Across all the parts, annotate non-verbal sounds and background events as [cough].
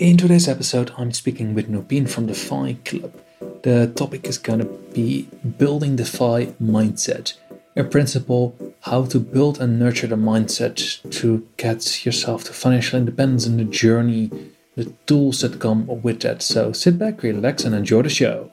In today's episode, I'm speaking with Nipun from the FI Club. The topic is going to be building the FI mindset. In principle, how to build and nurture the mindset to get yourself to financial independence in the journey, the tools that come with that. So sit back, relax, and enjoy the show.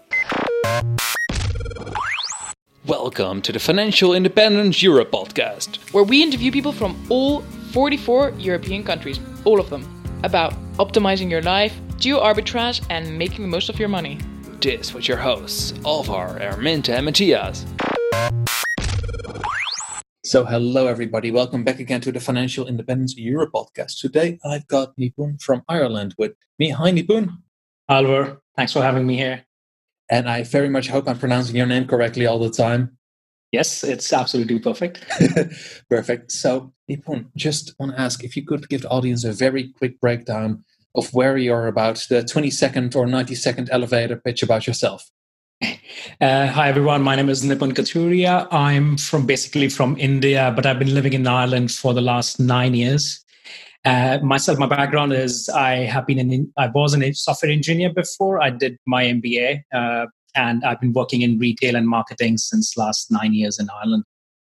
Welcome to the Financial Independence Europe podcast, where we interview people from all 44 European countries, all of them about optimizing your life, geo arbitrage, and making the most of your money. This with your hosts, Alvar, Erminta, and Matthias. So, hello everybody. Welcome back again to the Financial Independence Europe podcast. Today, I've got Nipun from Ireland with me. Hi, Nipun. Alvar, thanks for having me here. And I very much hope I'm pronouncing your name correctly all the time. Yes, it's absolutely perfect. [laughs] perfect. So, Nipun, just want to ask if you could give the audience a very quick breakdown of where you're about the 20 second or 90 second elevator pitch about yourself. [laughs] Uh, hi everyone, my name is Nipun Kathuria. I'm from basically from India, but I've been living in Ireland for the last nine years. Uh, myself, my background is I have been in, I was a software engineer before. I did my MBA uh, and I've been working in retail and marketing since last nine years in Ireland.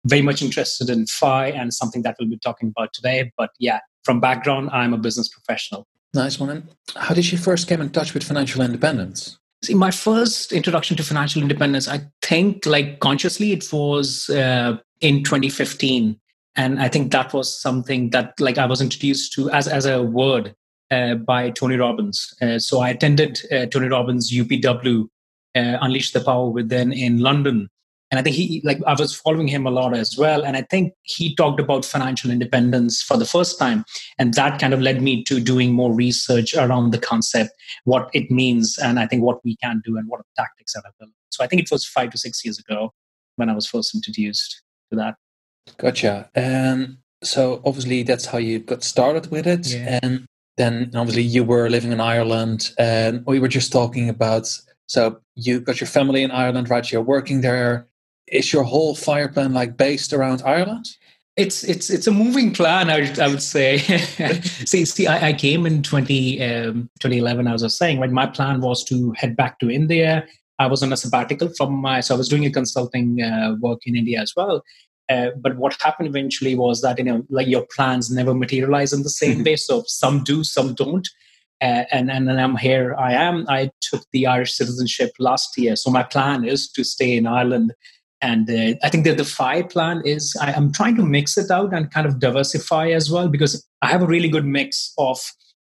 Very much interested in FI and something that we'll be talking about today. But yeah, from background, I'm a business professional. Nice one. And how did you first come in touch with financial independence? See, my first introduction to financial independence, I think, like consciously, it was uh, in 2015, and I think that was something that, like, I was introduced to as as a word uh, by Tony Robbins. Uh, so I attended uh, Tony Robbins' UPW uh, Unleash the Power Within in London. And I think he, like, I was following him a lot as well. And I think he talked about financial independence for the first time. And that kind of led me to doing more research around the concept, what it means, and I think what we can do and what are the tactics that I've So I think it was five to six years ago when I was first introduced to that. Gotcha. And so obviously that's how you got started with it. Yeah. And then obviously you were living in Ireland and we were just talking about so you got your family in Ireland, right? You're working there. Is your whole fire plan like based around Ireland? It's it's it's a moving plan. I would, I would say. [laughs] see, see, I, I came in 20, um, 2011. I was saying, right. My plan was to head back to India. I was on a sabbatical from my, so I was doing a consulting uh, work in India as well. Uh, but what happened eventually was that you know, like your plans never materialize in the same way. So some do, some don't. Uh, and, and and I'm here. I am. I took the Irish citizenship last year, so my plan is to stay in Ireland. And uh, I think that the FI plan is I, am trying to mix it out and kind of diversify as well because I have a really good mix of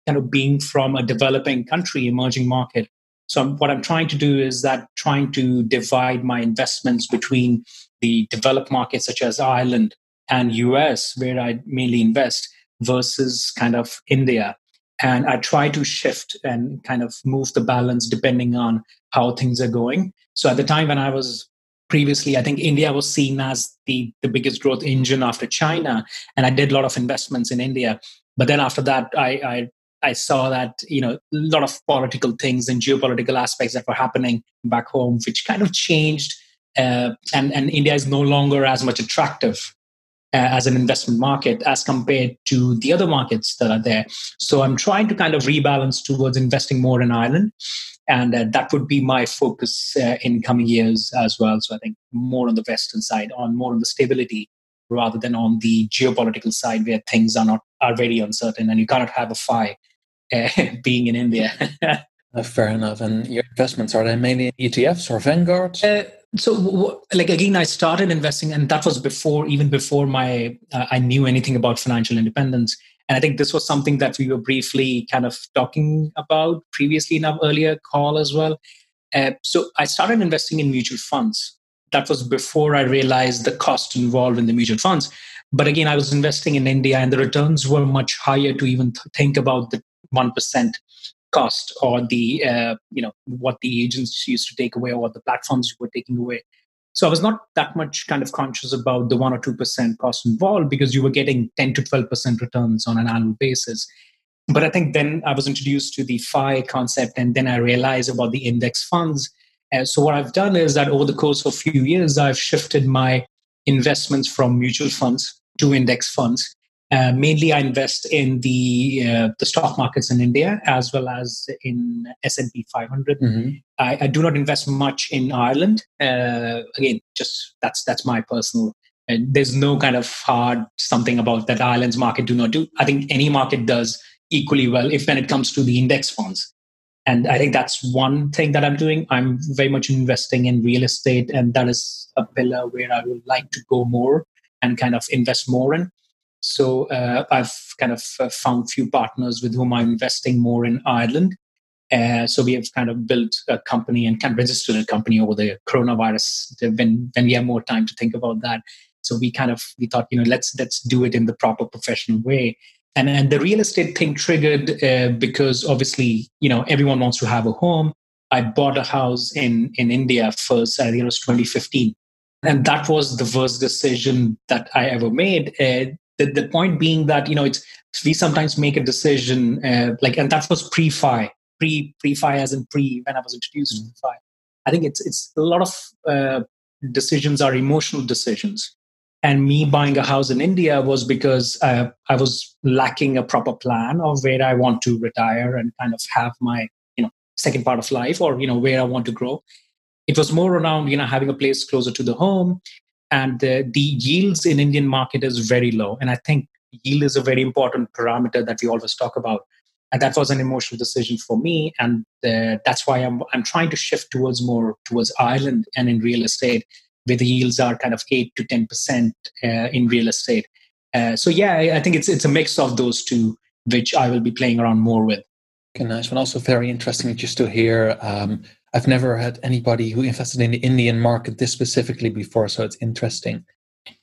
kind of being from a developing country, emerging market. So I'm, what I'm trying to do is that trying to divide my investments between the developed markets such as Ireland and US, where I mainly invest, versus kind of India and i try to shift and kind of move the balance depending on how things are going so at the time when i was previously i think india was seen as the the biggest growth engine after china and i did a lot of investments in india. But then after that i i I saw that you know a lot of political things and geopolitical aspects that were happening back home, which kind of changed, uh, and and India is no longer as much attractive as an investment market as compared to the other markets that are there. So I'm trying to kind of rebalance towards investing more in Ireland. And uh, that would be my focus uh, in coming years as well. So I think more on the Western side, on more on the stability rather than on the geopolitical side where things are not are very uncertain and you cannot have a FI [laughs] uh, being in India. [laughs] Uh, fair enough. And your investments are they mainly ETFs or Vanguard? So like again i started investing and that was before even before my uh, i knew anything about financial independence. And i think this was something that we were briefly kind of talking about previously in our earlier call as well. Uh, so i started investing in mutual funds. That was before i realized the cost involved in the mutual funds. But again i was investing in india and the returns were much higher to even th- think about the 1% cost or the uh, you know what the agents used to take away or what the platforms were taking away. So i was not that much kind of conscious about the 1 or 2% cost involved because you were getting 10 to 12% returns on an annual basis. But i think then i was introduced to the fi concept and then i realized about the index funds. Uh, so what i've done is that over the course of a few years i've shifted my investments from mutual funds to index funds Uh, mainly, I invest in the uh, the stock markets in India as well as in S and P 500. Mm-hmm. I, I, do not invest much in Ireland. Uh, again, just that's that's my personal. And there's no kind of hard something about that Ireland's market do not do. I think any market does equally well if when it comes to the index funds. And I think that's one thing that I'm doing. I'm very much investing in real estate, and that is a pillar where I would like to go more and kind of invest more in. So uh, I've kind of uh, found few partners with whom I'm investing more in Ireland. Uh, so we have kind of built a company and kind of registered a company over the coronavirus when when we have more time to think about that. So we kind of we thought you know let's let's do it in the proper professional way. And and the real estate thing triggered uh, because obviously you know everyone wants to have a home. I bought a house in in India first. I think it was 2015, and that was the worst decision that I ever made. Uh, the, the point being that you know it's we sometimes make a decision uh, like and that was pre-fi pre pre-fi as in pre when i was introduced mm-hmm. to fi. I think it's it's a lot of uh, decisions are emotional decisions. And me buying a house in india was because uh, i was lacking a proper plan of where i want to retire and kind of have my you know second part of life or you know where i want to grow. It was more around you know having a place closer to the home and the, yields in indian market is very low. And i think yield is a very important parameter that we always talk about. And that was an emotional decision for me. And that's why I'm, I'm trying to shift towards more towards ireland and in real estate where the yields are kind of 8 to 10 percent uh, in real estate. Uh, so yeah I, think it's it's a mix of those two which i will be playing around more with. Okay nice and also very interesting just to hear um, I've never had anybody who invested in the Indian market this specifically before, so it's interesting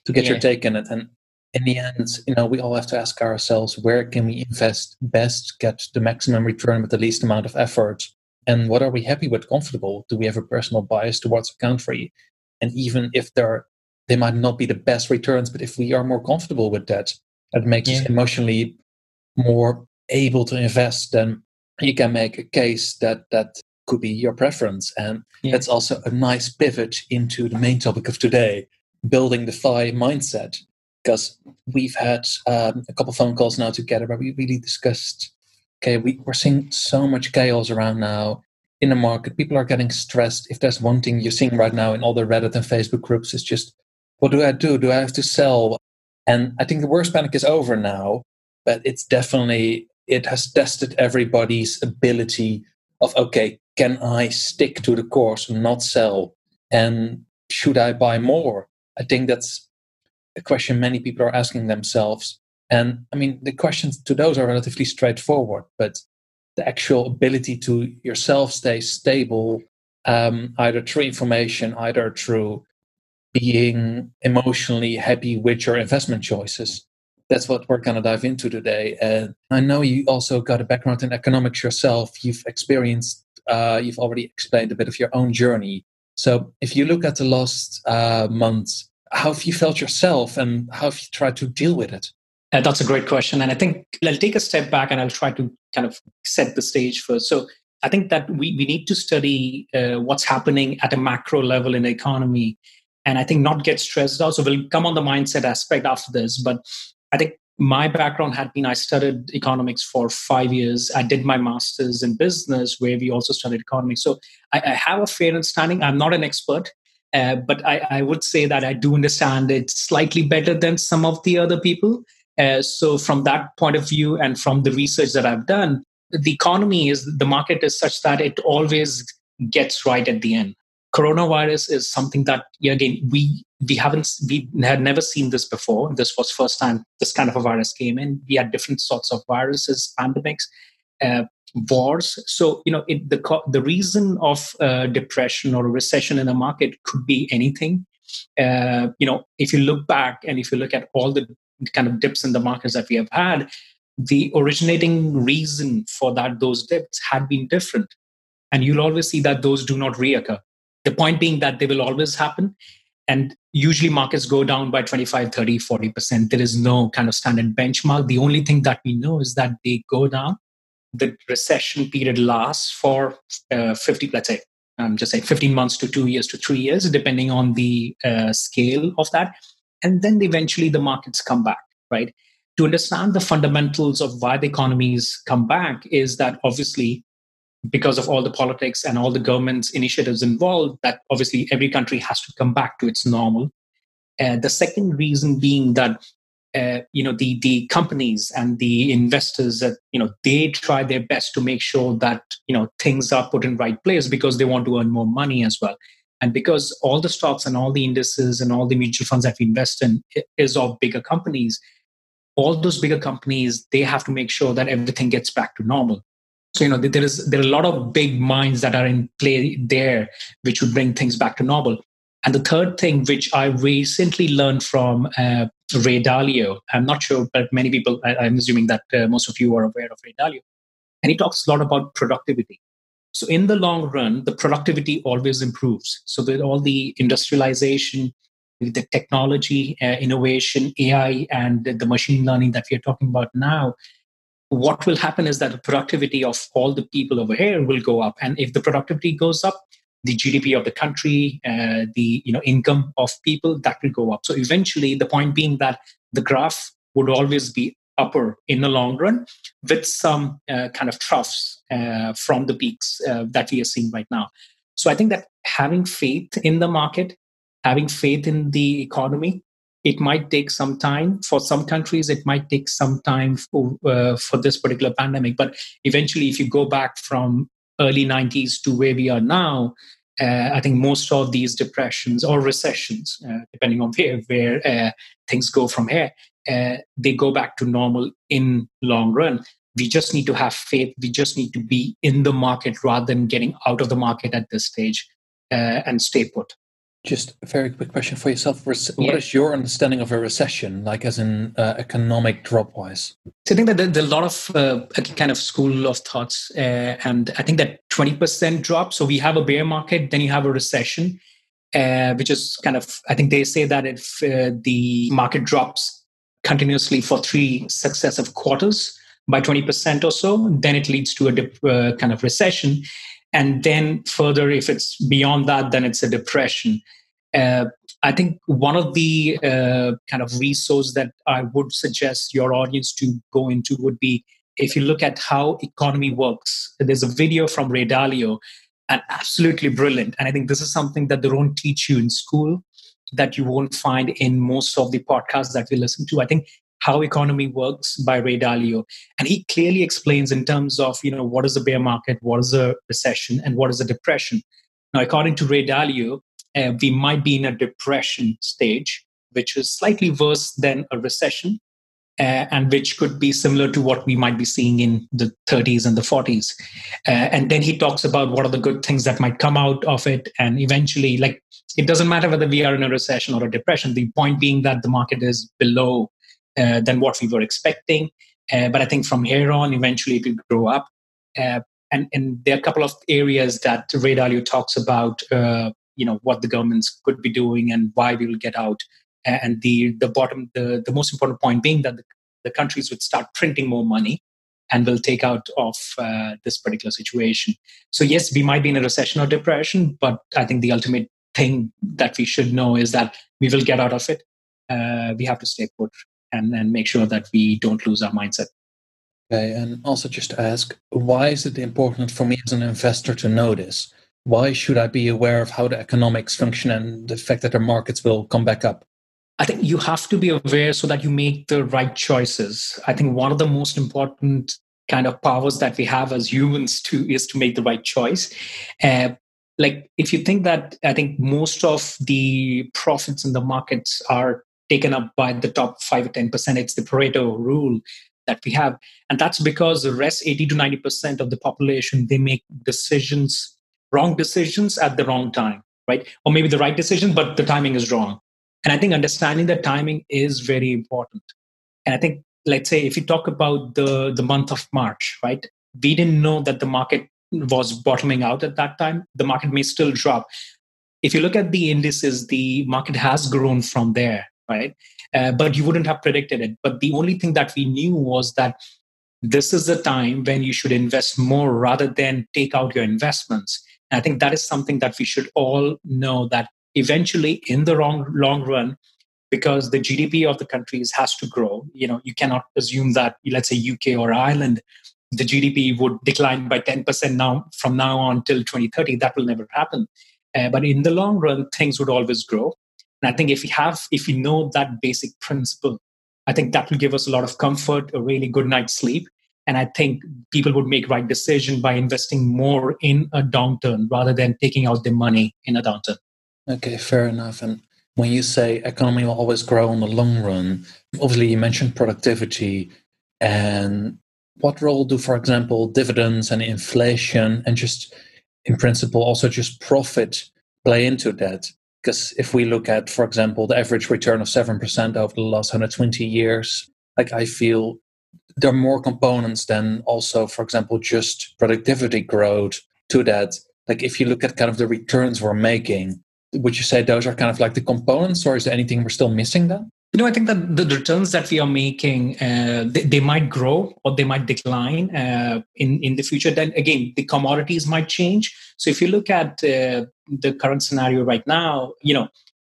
to get yeah. your take on it. And in the end, you know, we all have to ask ourselves where can we invest best, get the maximum return with the least amount of effort, and what are we happy with, comfortable? Do we have a personal bias towards a country? And even if there, they might not be the best returns, but if we are more comfortable with that, that makes yeah. us emotionally more able to invest, then you can make a case that that could be your preference. And yeah. that's also a nice pivot into the main topic of today building the FI mindset. Because we've had um, a couple phone calls now together where we really discussed okay, we, we're seeing so much chaos around now in the market. People are getting stressed. If there's one thing you're seeing right now in all the Reddit and Facebook groups, it's just, what do I do? Do I have to sell? And I think the worst panic is over now, but it's definitely, it has tested everybody's ability of, okay, can I stick to the course and not sell? And should I buy more? I think that's a question many people are asking themselves. And I mean, the questions to those are relatively straightforward, but the actual ability to yourself stay stable, um, either through information, either through being emotionally happy with your investment choices. That's what we're going to dive into today. And I know you also got a background in economics yourself. You've experienced uh, you've already explained a bit of your own journey. So, if you look at the last uh, months, how have you felt yourself and how have you tried to deal with it? Uh, that's a great question. And I think I'll take a step back and I'll try to kind of set the stage first. So, I think that we, we need to study uh, what's happening at a macro level in the economy. And I think not get stressed out. So, we'll come on the mindset aspect after this. But I think my background had been I studied economics for five years. I did my master's in business, where we also studied economics. So I, I have a fair understanding. I'm not an expert, uh, but I, I, would say that I do understand it slightly better than some of the other people. Uh, so from that point of view, and from the research that I've done, the economy is the market is such that it always gets right at the end coronavirus is something that again we we haven't we had never seen this before. This was first time this kind of a virus came in. We had different sorts of viruses pandemics uh, wars. So you know it, the the reason of uh, depression or a recession in the market could be anything. Uh, you know if you look back and if you look at all the kind of dips in the markets that we have had the originating reason for that those dips had been different. And you'll always see that those do not reoccur the point being that they will always happen. And usually markets go down by 25, 30, 40%. There is no kind of standard benchmark. The only thing that we know is that they go down. The recession period lasts for uh, 50, let's say, um, just saying 15 months to two years to three years, depending on the uh, scale of that. And then eventually the markets come back, right? to understand the fundamentals of why the economies come back is that obviously because of all the politics and all the government's initiatives involved that obviously every country has to come back to its normal. Uh, the second reason being that uh, you know the the companies and the investors that you know they try their best to make sure that you know things are put in right place because they want to earn more money as well. And because all the stocks and all the indices and all the mutual funds that we invest in is of bigger companies all those bigger companies they have to make sure that everything gets back to normal so you know there is there are a lot of big minds that are in play there which would bring things back to normal and the third thing, which I recently learned from uh, Ray Dalio, I'm not sure, but many people, I, am assuming that uh, most of you are aware of Ray Dalio. And he talks a lot about productivity. So, in the long run, the productivity always improves. So, with all the industrialization, the technology, uh, innovation, AI, and the machine learning that we are talking about now, what will happen is that the productivity of all the people over here will go up. And if the productivity goes up, the GDP of the country, uh, the you know income of people, that will go up. So eventually, the point being that the graph would always be upper in the long run, with some uh, kind of troughs uh, from the peaks uh, that we are seeing right now. So I think that having faith in the market, having faith in the economy, it might take some time for some countries it might take some time for, uh, for this particular pandemic but eventually if you go back from early 90s to where we are now, uh, I think most of these depressions or recessions, uh, depending on where, where uh, things go from here, uh, they go back to normal in long run. We just need to have faith. We just need to be in the market rather than getting out of the market at this stage uh, and stay put. Just a very quick question for yourself. What yeah. is your understanding of a recession, like as in uh, economic drop wise? So I think that there's a lot of uh, kind of school of thoughts. Uh, and I think that 20% drop. So we have a bear market, then you have a recession, uh, which is kind of, I think they say that if uh, the market drops continuously for three successive quarters by 20% or so, then it leads to a dip, uh, kind of recession. And then further, if it's beyond that, then it's a depression. Uh, I think one of the uh, kind of resource that I would suggest your audience to go into would be if you look at how economy works. There's a video from Ray Dalio, and absolutely brilliant. And I think this is something that they don't teach you in school that you won't find in most of the podcasts that we listen to. I think how economy works by ray dalio and he clearly explains in terms of you know what is a bear market what is a recession and what is a depression now according to ray dalio uh, we might be in a depression stage which is slightly worse than a recession uh, and which could be similar to what we might be seeing in the 30s and the 40s. Uh, and then he talks about what are the good things that might come out of it. And eventually, like, it doesn't matter whether we are in a recession or a depression. The point being that the market is below uh, than what we were expecting. Uh, but I think from here on, eventually it will grow up. Uh, and, and there are a couple of areas that Ray Dalio talks about, uh, you know, what the governments could be doing and why we will get out. And the, the bottom, the, the most important point being that the, the countries would start printing more money and will take out of uh, this particular situation. So yes, we might be in a recession or depression, but I think the ultimate thing that we should know is that we will get out of it. Uh, we have to stay put and, and make sure that we don't lose our mindset. Okay, and also just ask, why is it important for me as an investor to know this? Why should I be aware of how the economics function and the fact that the markets will come back up? I think you have to be aware so that you make the right choices. I think one of the most important kind of powers that we have as humans to is to make the right choice. Uh, like if you think that I think most of the profits in the markets are taken up by the top 5 or 10%. It's the Pareto rule that we have. And that's because the rest 80 to 90% of the population, they make decisions, wrong decisions at the wrong time, right? Or maybe the right decision, but the timing is wrong. And I think understanding the timing is very important. And I think, let's say, if you talk about the, the month of March, right? We didn't know that the market was bottoming out at that time. The market may still drop. If you look at the indices, the market has grown from there right? Uh, but you wouldn't have predicted it. But the only thing that we knew was that this is the time when you should invest more rather than take out your investments. And I think that is something that we should all know that eventually, in the long long run, because the GDP of the countries has to grow. You know, you cannot assume that, let's say, UK or Ireland, the GDP would decline by 10% now from now on till 2030. That will never happen. Uh, but in the long run, things would always grow. And I think if we have, if we know that basic principle, I think that will give us a lot of comfort, a really good night's sleep. And I think people would make right decision by investing more in a downturn rather than taking out their money in a downturn. Okay, fair enough. And when you say economy will always grow in the long run, obviously you mentioned productivity and what role do, for example, dividends and inflation and just in principle also just profit play into that? Because if we look at, for example, the average return of 7% over the last 120 years, like I feel there are more components than also, for example, just productivity growth to that. Like if you look at kind of the returns we're making, would you say those are kind of like the components, or is there anything we're still missing then? You know, I think that the returns that we are making, uh, they, they, might grow or they might decline uh, in in the future. Then again, the commodities might change. So if you look at uh, the current scenario right now, you know,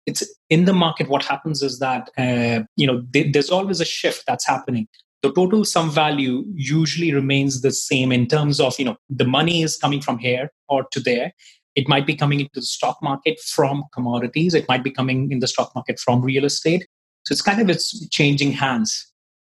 it's in the market. What happens is that uh, you know there's always a shift that's happening. The total sum value usually remains the same in terms of you know the money is coming from here or to there it might be coming into the stock market from commodities. It might be coming in the stock market from real estate. So it's kind of it's changing hands.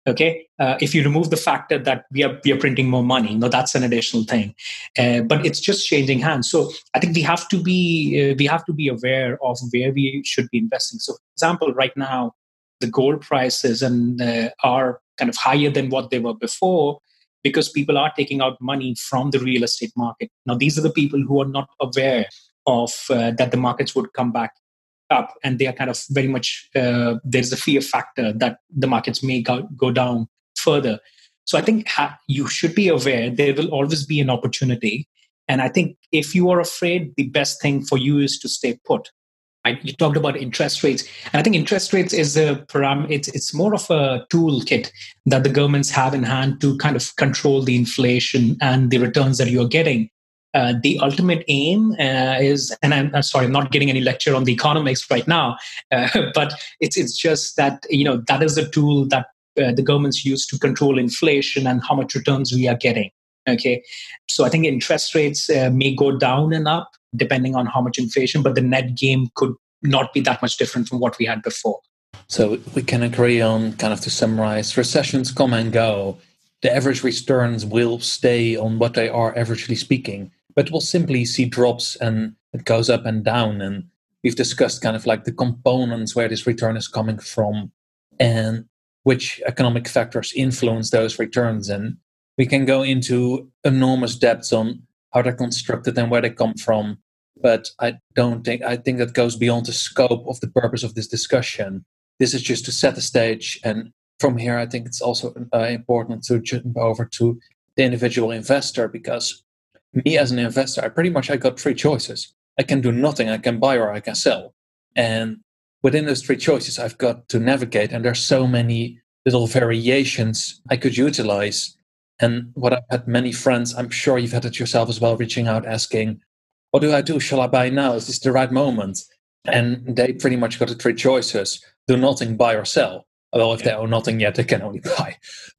Okay, uh, if you remove the factor that we are we are printing more money, no, that's an additional thing. Uh, but it's just changing hands. So I think we have to be uh, we have to be aware of where we should be investing. So, for example, right now the gold prices and uh, are kind of higher than what they were before because people are taking out money from the real estate market. Now, these are the people who are not aware of uh, that the markets would come back up, and they are kind of very much uh, there's a fear factor that the markets may go, go down further. So I think ha- you should be aware there will always be an opportunity. And I think if you are afraid, the best thing for you is to stay put. I, you talked about interest rates, and I think interest rates is a param. It's it's more of a toolkit that the governments have in hand to kind of control the inflation and the returns that you're getting. Uh, the ultimate aim uh, is, and I'm, I'm, sorry, I'm not getting any lecture on the economics right now, uh, [laughs] but it's it's just that you know that is a tool that uh, the governments use to control inflation and how much returns we are getting. Okay, so I think interest rates uh, may go down and up depending on how much inflation, but the net game could not be that much different from what we had before. So we can agree on kind of to summarize recessions come and go. The average returns will stay on what they are averagely speaking, but we'll simply see drops and it goes up and down. And we've discussed kind of like the components where this return is coming from and which economic factors influence those returns. And we can go into enormous depths on how they're constructed and where they come from. But I don't think I think that goes beyond the scope of the purpose of this discussion. This is just to set the stage, and from here, I think it's also uh, important to jump over to the individual investor because me as an investor, I pretty much I got three choices. I can do nothing. I can buy or I can sell, and within those three choices, I've got to navigate, and there's so many little variations I could utilize and what I've had many friends, I'm sure you've had it yourself as well, reaching out asking, What do I do? Shall I buy now? Is this the right moment? And they pretty much got the three choices do nothing, buy or sell. Well, if they own nothing yet, they can only [laughs] buy.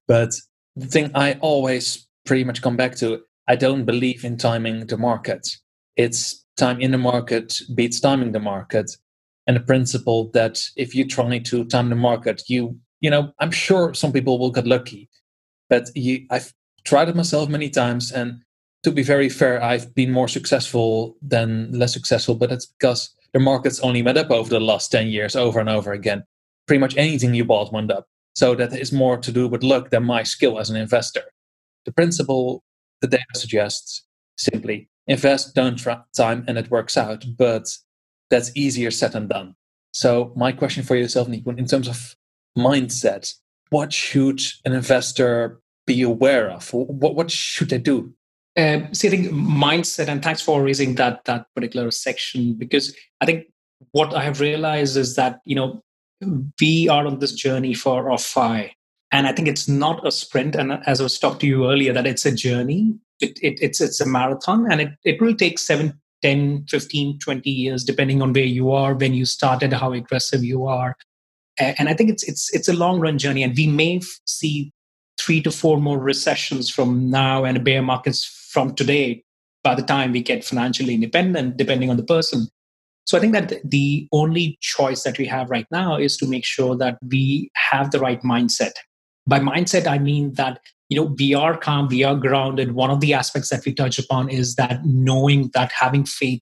But the thing I always pretty much come back to I don't believe in timing the market. It's time in the market beats timing the market. And the principle that if you try to time the market, you, you know, I'm sure some people will get lucky but you, I've tried it myself many times, and to be very fair, I've been more successful than less successful. But it's because the markets only went up over the last ten years, over and over again. Pretty much anything you bought went up. So that is more to do with luck than my skill as an investor. The principle the data suggests simply invest, don't try time, and it works out. But that's easier said than done. So my question for yourself, Nico, in terms of mindset, what should an investor be aware of? What, what should they do? Uh, see, I think mindset, and thanks for raising that that particular section because I think what I have realized is that you know we are on this journey for of FI, and I think it's not a sprint. And as I was talking to you earlier, that it's a journey. It, it, it's it's a marathon, and it it will take seven 10 15 20 years depending on where you are when you started how aggressive you are and I think it's it's it's a long run journey, and we may see three to four more recessions from now and bear markets from today by the time we get financially independent, depending on the person. So I think that the only choice that we have right now is to make sure that we have the right mindset. By mindset, I mean that you know we are calm, we are grounded. One of the aspects that we touch upon is that knowing that having faith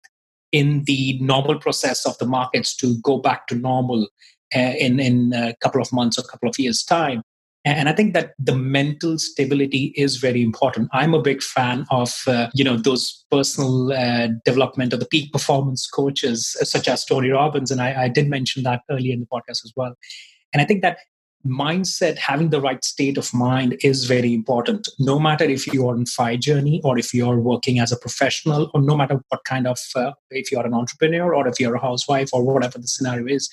in the normal process of the markets to go back to normal uh, in in a couple of months or a couple of years time. And i think that the mental stability is very important. I'm a big fan of uh, you know those personal uh, development of the peak performance coaches uh, such as tony robbins and I, I did mention that earlier in the podcast as well. And i think that mindset having the right state of mind is very important no matter if you're on FI journey or if you're working as a professional or no matter what kind of uh, if you're an entrepreneur or if you're a housewife or whatever the scenario is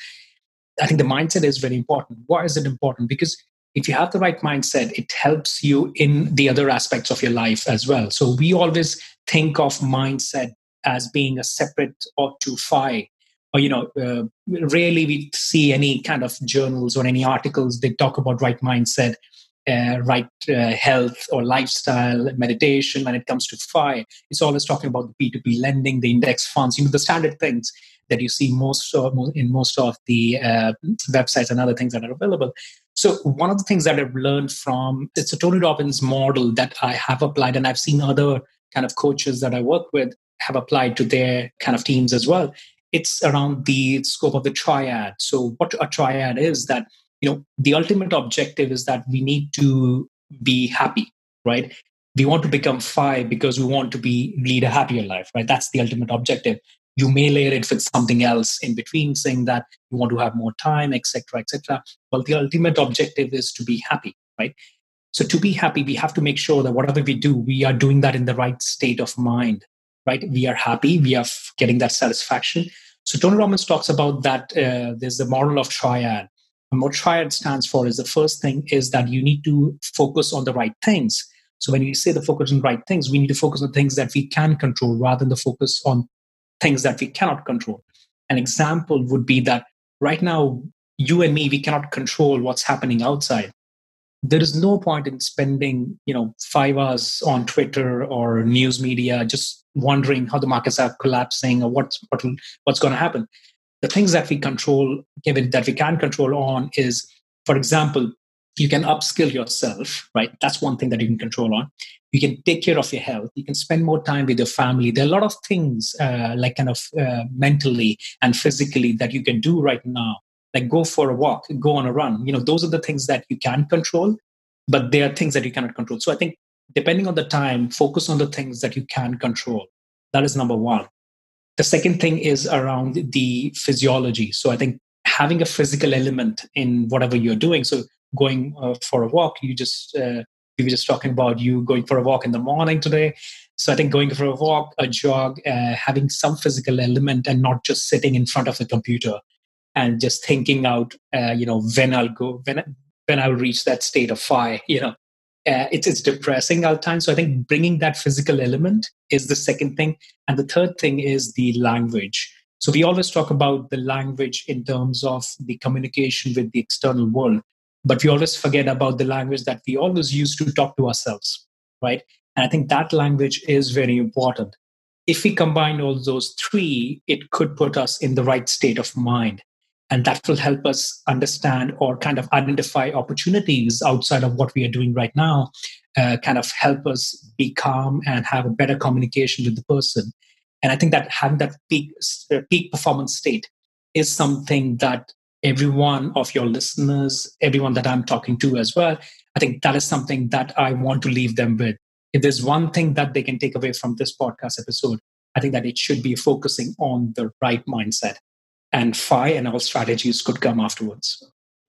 i think the mindset is very important why is it important because if you have the right mindset, it helps you in the other aspects of your life as well. So we always think of mindset as being a separate or to FI. Or, you know, uh, rarely we see any kind of journals or any articles that talk about right mindset, uh, right uh, health or lifestyle, meditation when it comes to FI. It's always talking about the P2P lending, the index funds, you know, the standard things that you see most of, in most of the uh, websites and other things that are available. So one of the things that I've learned from it's a Tony Robbins model that I have applied, and I've seen other kind of coaches that I work with have applied to their kind of teams as well. It's around the scope of the triad. So what a triad is that you know the ultimate objective is that we need to be happy, right? We want to become FI because we want to be lead a happier life, right? That's the ultimate objective you may layer it with something else in between saying that you want to have more time etc etc well the ultimate objective is to be happy right so to be happy we have to make sure that whatever we do we are doing that in the right state of mind right we are happy we are getting that satisfaction so tony robbins talks about that uh, there's the model of triad and what triad stands for is the first thing is that you need to focus on the right things so when you say the focus on right things we need to focus on things that we can control rather than the focus on things that we cannot control. An example would be that right now, you and me, we cannot control what's happening outside. There is no point in spending, you know, five hours on Twitter or news media just wondering how the markets are collapsing or what's what, what's going to happen. The things that we control, given that we can control on, is, for example, you can upskill yourself, right? That's one thing that you can control on. You can take care of your health. You can spend more time with your family. There are a lot of things, uh, like kind of uh, mentally and physically, that you can do right now. Like go for a walk, go on a run. You know, those are the things that you can control, but there are things that you cannot control. So I think depending on the time, focus on the things that you can control. That is number one. The second thing is around the physiology. So I think having a physical element in whatever you're doing. So going uh, for a walk, you just uh, we were just talking about you going for a walk in the morning today. So I think going for a walk, a jog, uh, having some physical element, and not just sitting in front of the computer and just thinking out, uh, you know, when I'll go, when when I'll reach that state of fire, you know, uh, it's it's depressing at times. So I think bringing that physical element is the second thing, and the third thing is the language. So we always talk about the language in terms of the communication with the external world but we always forget about the language that we always use to talk to ourselves right? And i think that language is very important. If we combine all those three it could put us in the right state of mind and that will help us understand or kind of identify opportunities outside of what we are doing right now uh, kind of help us be calm and have a better communication with the person and i think that having that peak uh, peak performance state is something that every one of your listeners, everyone that I'm talking to as well. I think that is something that I want to leave them with. If there's one thing that they can take away from this podcast episode, I think that it should be focusing on the right mindset. And FI and our strategies could come afterwards.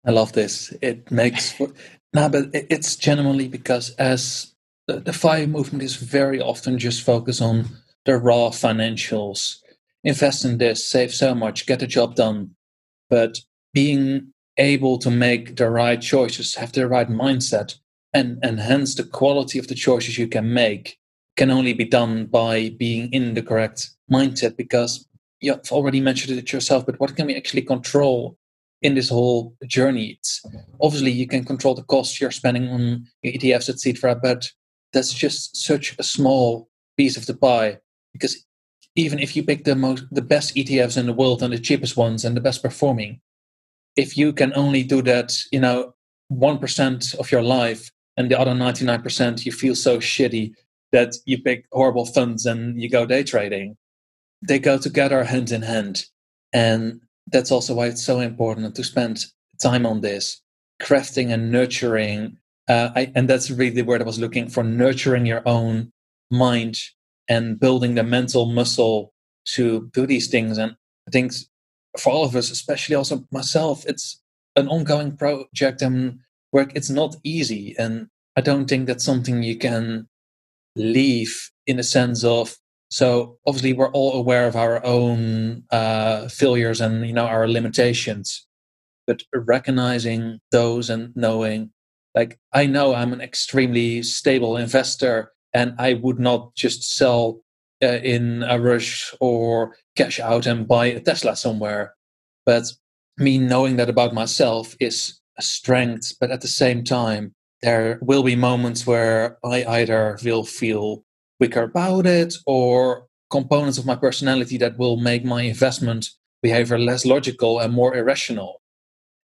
I love this. It makes no, but it's genuinely because as the, the FI movement is very often just focused on the raw financials. Invest in this, save so much, get the job done. But being able to make the right choices, have the right mindset, and, and hence the quality of the choices you can make can only be done by being in the correct mindset because you've already mentioned it yourself, but what can we actually control in this whole journey. It's obviously you can control the costs you're spending on ETFs, etc. But that's just such a small piece of the pie because even if you pick the most the best ETFs in the world and the cheapest ones and the best performing, if you can only do that, you know, one percent of your life and the other ninety nine percent you feel so shitty that you pick horrible funds and you go day trading. They go together hand in hand. And that's also why it's so important to spend time on this, crafting and nurturing. Uh, I, and that's really the word I was looking for nurturing your own mind and building the mental muscle to do these things. And I think for all of us, especially also myself, it's an ongoing project and work. It's not easy. And I don't think that's something you can leave in a sense of so obviously we're all aware of our own uh, failures and you know our limitations but recognizing those and knowing like i know i'm an extremely stable investor and i would not just sell uh, in a rush or cash out and buy a tesla somewhere but me knowing that about myself is a strength but at the same time there will be moments where i either will feel weaker about it or components of my personality that will make my investment behavior less logical and more irrational.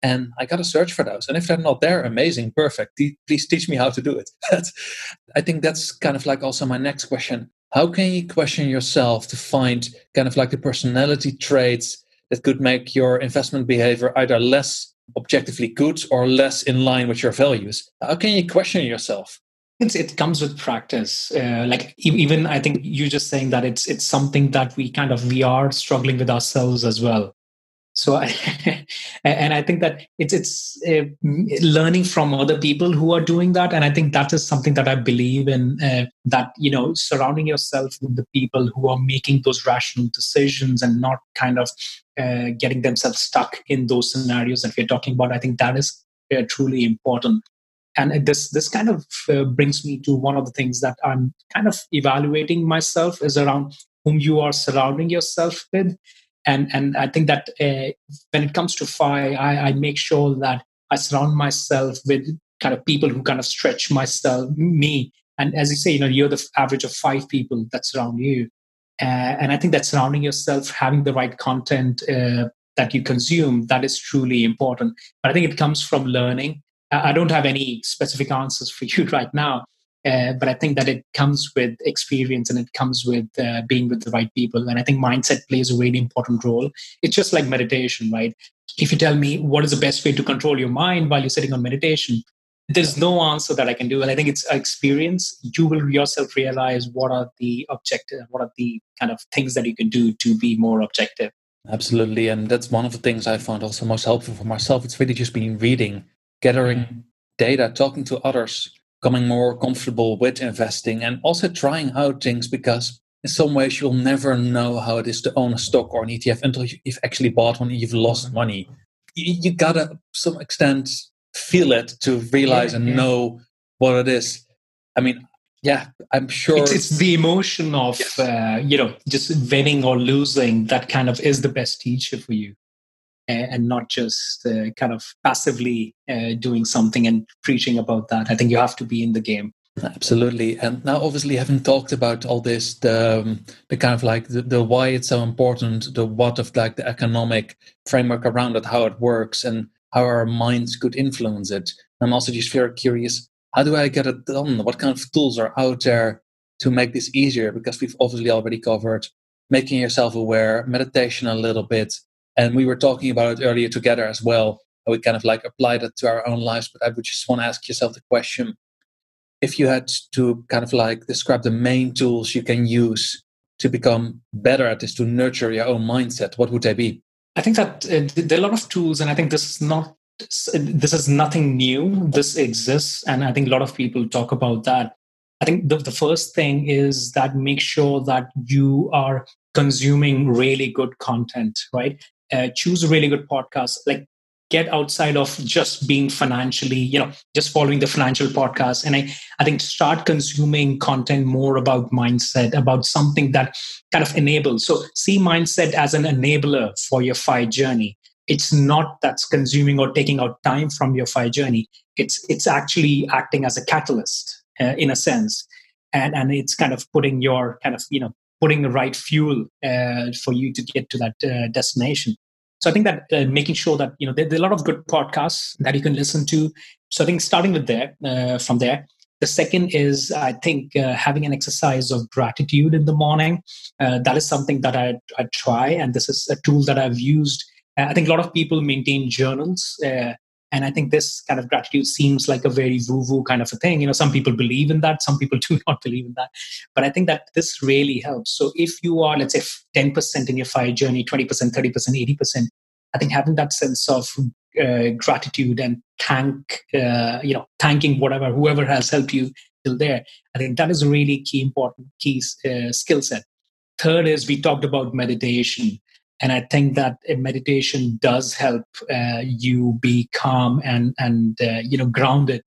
And I got to search for those. And if they're not there, amazing, perfect. Please teach me how to do it. [laughs] I think that's kind of like also my next question. How can you question yourself to find kind of like the personality traits that could make your investment behavior either less objectively good or less in line with your values? How can you question yourself? It's, it comes with practice. Uh, like even I think you're just saying that it's it's something that we kind of we are struggling with ourselves as well. So I, [laughs] and I think that it's it's uh, learning from other people who are doing that, and I think that is something that I believe in. Uh, that you know, surrounding yourself with the people who are making those rational decisions and not kind of uh, getting themselves stuck in those scenarios that we're talking about. I think that is uh, truly important and this this kind of uh, brings me to one of the things that i'm kind of evaluating myself is around whom you are surrounding yourself with. And and i think that uh, when it comes to FI I, I make sure that i surround myself with kind of people who kind of stretch myself me. And as you say you know you're the average of five people that surround you. Uh, and i think that surrounding yourself having the right content uh, that you consume that is truly important. But i think it comes from learning I don't have any specific answers for [laughs] you right now, uh, but I think that it comes with experience and it comes with uh, being with the right people. And I think mindset plays a really important role. It's just like meditation, right? If you tell me what is the best way to control your mind while you're sitting on meditation, there's no answer that I can do. And I think it's experience. You will yourself realize what are the objective, what are the kind of things that you can do to be more objective. Absolutely. And that's one of the things I found also most helpful for myself. It's really just been reading gathering data, talking to others, becoming more comfortable with investing, and also trying out things because in some ways you'll never know how it is to own a stock or an ETF until you've actually bought one and you've lost mm-hmm. money. You, you gotta, some extent, feel it to realize yeah, and yeah. know what it is. I mean, yeah, I'm sure it's, it's the emotion of yes. uh, you know just winning or losing that kind of is the best teacher for you and not just uh, kind of passively uh, doing something and preaching about that. I think you have to be in the game. Absolutely. And now, obviously, having talked about all this, the, um, the kind of like the, the why it's so important, the what of like the economic framework around it, how it works, and how our minds could influence it. I'm also just very curious how do I get it done? What kind of tools are out there to make this easier? Because we've obviously already covered making yourself aware, meditation a little bit, and we were talking about it earlier together as well. We kind of like applied it to our own lives. But I would just want to ask yourself the question if you had to kind of like describe the main tools you can use to become better at this, to nurture your own mindset, what would they be? I think that uh, there are a lot of tools, and I think this is not this is nothing new. This exists, and I think a lot of people talk about that. I think the, the first thing is that make sure that you are consuming really good content, right? Uh, choose a really good podcast like get outside of just being financially you know just following the financial podcast. And i i think start consuming content more about mindset about something that kind of enables. So see mindset as an enabler for your FI journey. It's not that's consuming or taking out time from your fire journey. It's it's actually acting as a catalyst uh, in a sense, and and it's kind of putting your kind of you know putting the right fuel uh, for you to get to that uh, destination. So I think that uh, making sure that you know there, there, are a lot of good podcasts that you can listen to. So I think starting with there uh, from there. The second is I think uh, having an exercise of gratitude in the morning. Uh, that is something that I, I try, and this is a tool that I've used. I think a lot of people maintain journals and I think this kind of gratitude seems like a very woo woo kind of a thing. You know, some people believe in that, some people [laughs] do not believe in that. But I think that this really helps. So if you are, let's say, 10% in your fire journey, 20%, 30%, 80%, I think having that sense of uh, gratitude and thank, uh, you know, thanking whatever, whoever has helped you till there, I think that is really key, important, key uh, skill set. Third is we talked about meditation and i think that meditation does help uh, you be calm and and uh, you know grounded.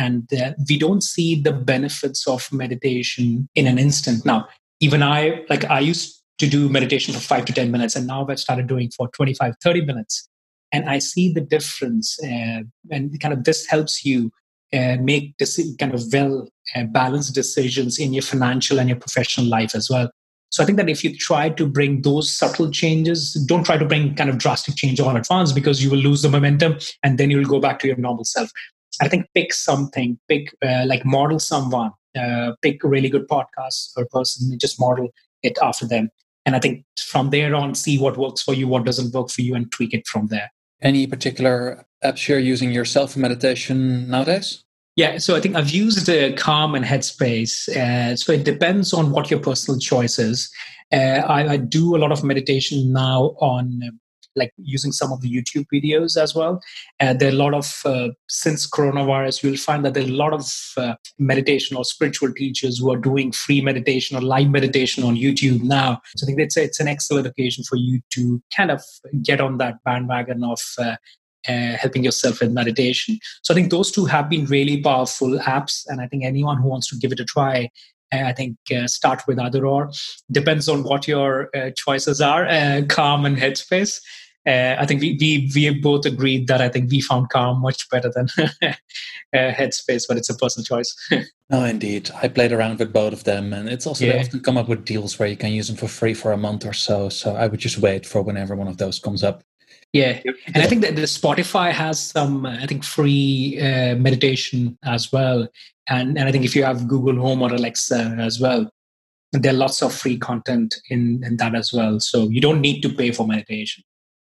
And uh, we don't see the benefits of meditation in an instant. Now even i like i used to do meditation for 5 to 10 minutes and now i've started doing for 25 30 minutes. And i see the difference uh, and kind of this helps you uh, make this kind of well uh, balanced decisions in your financial and your professional life as well so I think that if you try to bring those subtle changes, don't try to bring kind of drastic change all at once because you will lose the momentum and then you'll go back to your normal self. I think pick something, pick uh, like model someone, uh, pick a really good podcast or person, just model it after them. And I think from there on, see what works for you, what doesn't work for you, and tweak it from there. Any particular apps you're using yourself for meditation nowadays? Yeah, so I think I've used uh, Calm and Headspace. Uh, so it depends on what your personal choice is. Uh, I, I, do a lot of meditation now on like using some of the YouTube videos as well. Uh, there are a lot of, uh, since coronavirus, you'll find that there are a lot of uh, meditation or spiritual teachers who are doing free meditation or live meditation on YouTube now. So I think it's, it's an excellent occasion for you to kind of get on that bandwagon of uh, helping yourself with meditation. So I think those two have been really powerful apps, and I think anyone who wants to give it a try, uh, I think uh, start with either or. Depends on what your uh, choices are. Uh, calm and Headspace. Uh, I think we, we we both agreed that I think we found Calm much better than [laughs] Headspace, but it's a personal choice. [laughs] no, indeed, I played around with both of them, and it's also yeah. they often come up with deals where you can use them for free for a month or so. So I would just wait for whenever one of those comes up. Yeah, and I think that the Spotify has some, I think, free uh, meditation as well, and and I think if you have Google Home or Alexa as well, there are lots of free content in in that as well. So you don't need to pay for meditation.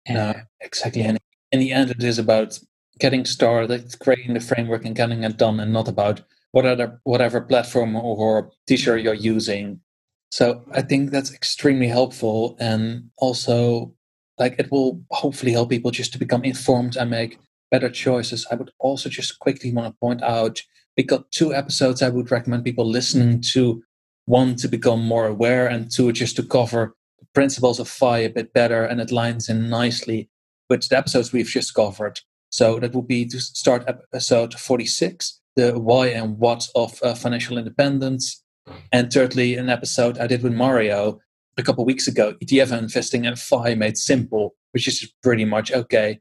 No, exactly. And in the end, it is about getting started, creating the framework, and getting it done, and not about whatever whatever platform or teacher you're using. So I think that's extremely helpful, and also like it will hopefully help people just to become informed and make better choices. I would also just quickly want to point out we got two episodes I would recommend people listening to. One to become more aware, and two just to cover the principles of FI a bit better, and it lines in nicely with the episodes we've just covered. So that would be to start episode 46, the why and what of uh, financial independence. And thirdly, an episode I did with Mario a couple of weeks ago, ETF investing in FI made simple, which is pretty much okay.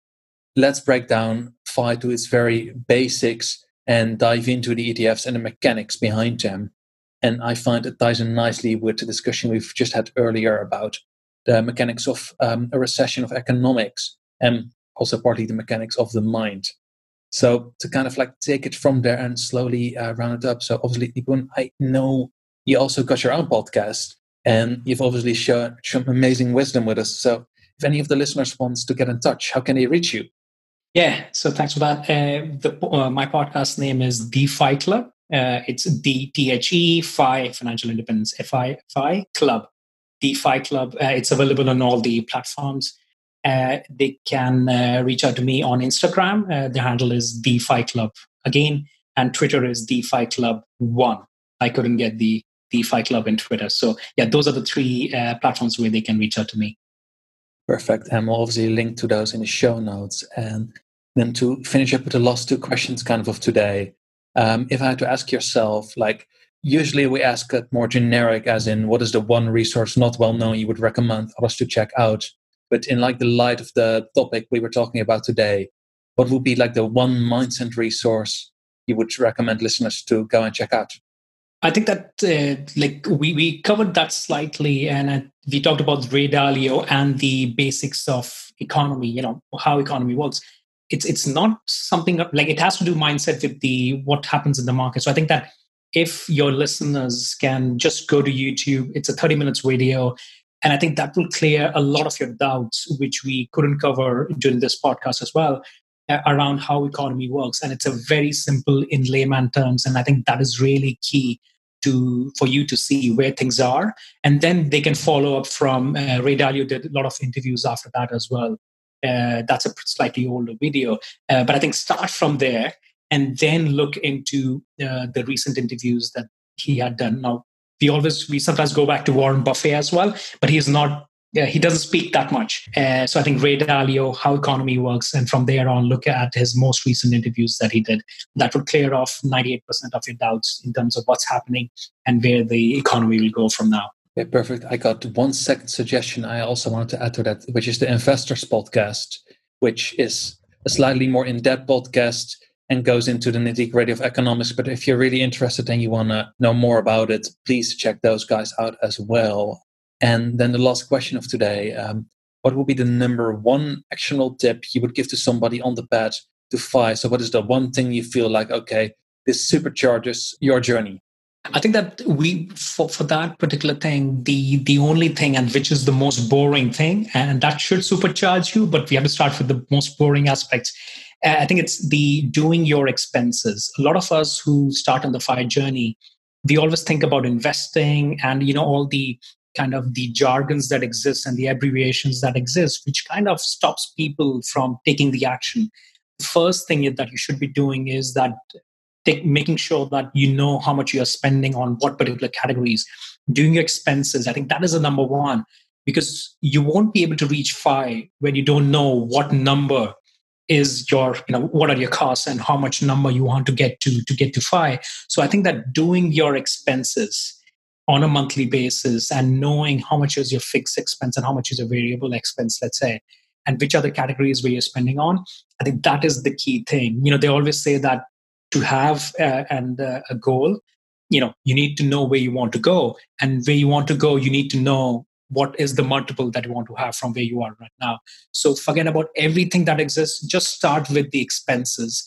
Let's break down FI to its very basics and dive into the ETFs and the mechanics behind them. And I find it ties in nicely with the discussion we've just had earlier about the mechanics of um, a recession of economics and also partly the mechanics of the mind. So to kind of like take it from there and slowly uh, round it up. So obviously, Nipun, I know you also got your own podcast and you've obviously shown, some amazing wisdom with us. So if any of the listeners wants to get in touch, how can they reach you? Yeah, so thanks for that. Uh, the, uh, my podcast name is The FI Club. Uh, it's D T H E FI Financial Independence F I FI Club. The FI Club. Uh, it's available on all the platforms. Uh, they can uh, reach out to me on Instagram. the handle is The FI Club again, and Twitter is The FI Club One. I couldn't get the the FI Club and Twitter. So yeah, those are the three uh, platforms where they can reach out to me. Perfect. And we'll obviously link to those in the show notes. And then to finish up with the last two questions kind of of today, um, if I had to ask yourself, like usually we ask it more generic as in what is the one resource not well known you would recommend us to check out. But in like the light of the topic we were talking about today, what would be like the one mindset resource you would recommend listeners to go and check out? I think that uh, like we, we covered that slightly, and uh, we talked about Ray Dalio and the basics of economy. You know how economy works. It's it's not something like it has to do mindset with the what happens in the market. So I think that if your listeners can just go to YouTube, it's a thirty minutes video, and I think that will clear a lot of your doubts, which we couldn't cover during this podcast as well uh, around how economy works and it's a very simple in layman terms and i think that is really key to for you to see where things are and then they can follow up from uh, ray dalio did a lot of interviews after that as well. Uh, that's a slightly older video. Uh, but i think start from there and then look into uh, the recent interviews that he had done. Now we always we sometimes go back to warren buffett as well but he's not yeah, he doesn't speak that much. Uh, so I think Ray Dalio, how economy works, and from there on, look at his most recent interviews that he did. That would clear off 98% of your doubts in terms of what's happening and where the economy will go from now. Yeah, perfect. I got one second suggestion I also wanted to add to that, which is the Investors Podcast, which is a slightly more in depth podcast and goes into the nitty gritty of economics. But if you're really interested and you want to know more about it, please check those guys out as well. And then the last question of today um, what would be the number one actionable tip you would give to somebody on the path to FI? So, what is the one thing you feel like, okay, this supercharges your journey? I think that we for, for that particular thing, the the only thing and which is the most boring thing, and that should supercharge you, but we have to start with the most boring aspects. Uh, I think it's the doing your expenses. A lot of us who start on the FI journey, we always think about investing and you know all the kind of the jargons that exist and the abbreviations that exist, which kind of stops people from taking the action. First thing that you should be doing is that take, making sure that you know how much you are spending on what particular categories, doing your expenses. I think that is the number one because you won't be able to reach FI when you don't know what number is your you know what are your costs and how much number you want to get to to get to FI so i think that doing your expenses on a monthly basis and knowing how much is your fixed expense and how much is your variable expense, let's say, and which other categories where you're spending on. I think that is the key thing. You know, they always say that to have uh, and uh, a goal, you know, you need to know where you want to go, and where you want to go, you need to know what is the multiple that you want to have from where you are right now. So forget about everything that exists. Just start with the expenses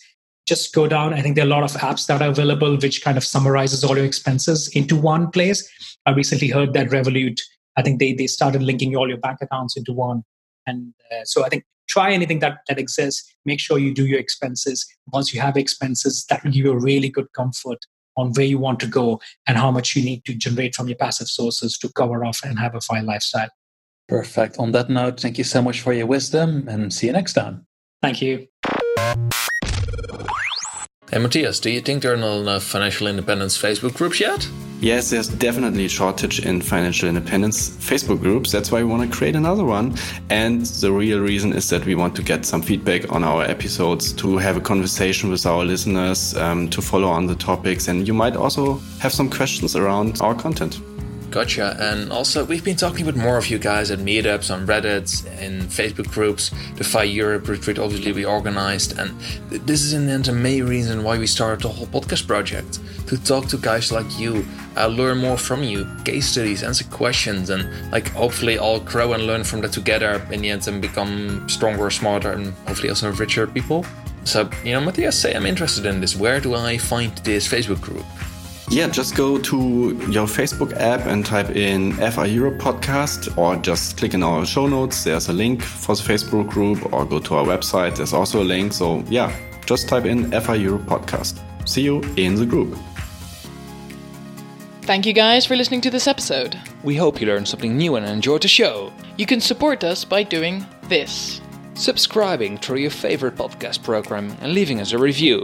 just go down. I think there are a lot of apps that are available which kind of summarizes all your expenses into one place. I recently heard that Revolut, I think they, they started linking all your bank accounts into one. And uh, so I think try anything that, that exists. Make sure you do your expenses. Once you have expenses, that will give you a really good comfort on where you want to go and how much you need to generate from your passive sources to cover off and have a fine lifestyle. Perfect. On that note, thank you so much for your wisdom and see you next time. Thank you. Hey Matthias, do you think there are not enough financial independence Facebook groups yet? Yes, there's definitely a shortage in financial independence Facebook groups. That's why we want to create another one. And the real reason is that we want to get some feedback on our episodes, to have a conversation with our listeners, um, to follow on the topics. And you might also have some questions around our content. Gotcha. And also, we've been talking with more of you guys at meetups, on Reddit, in Facebook groups. The FI Europe retreat, obviously, we organized. And this is in the end the main reason why we started the whole podcast project to talk to guys like you, uh, learn more from you, case studies, answer questions, and like hopefully all grow and learn from that together in the end and become stronger, smarter, and hopefully also richer people. So, you know, Matthias, say I'm interested in this. Where do I find this Facebook group? Yeah, just go to your Facebook app and type in FI Europe podcast or just click in our show notes. There's a link for the Facebook group or go to our website. There's also a link. So, yeah, just type in FI Europe podcast. See you in the group. Thank you guys for listening to this episode. We hope you learned something new and enjoyed the show. You can support us by doing this subscribing through your favorite podcast program and leaving us a review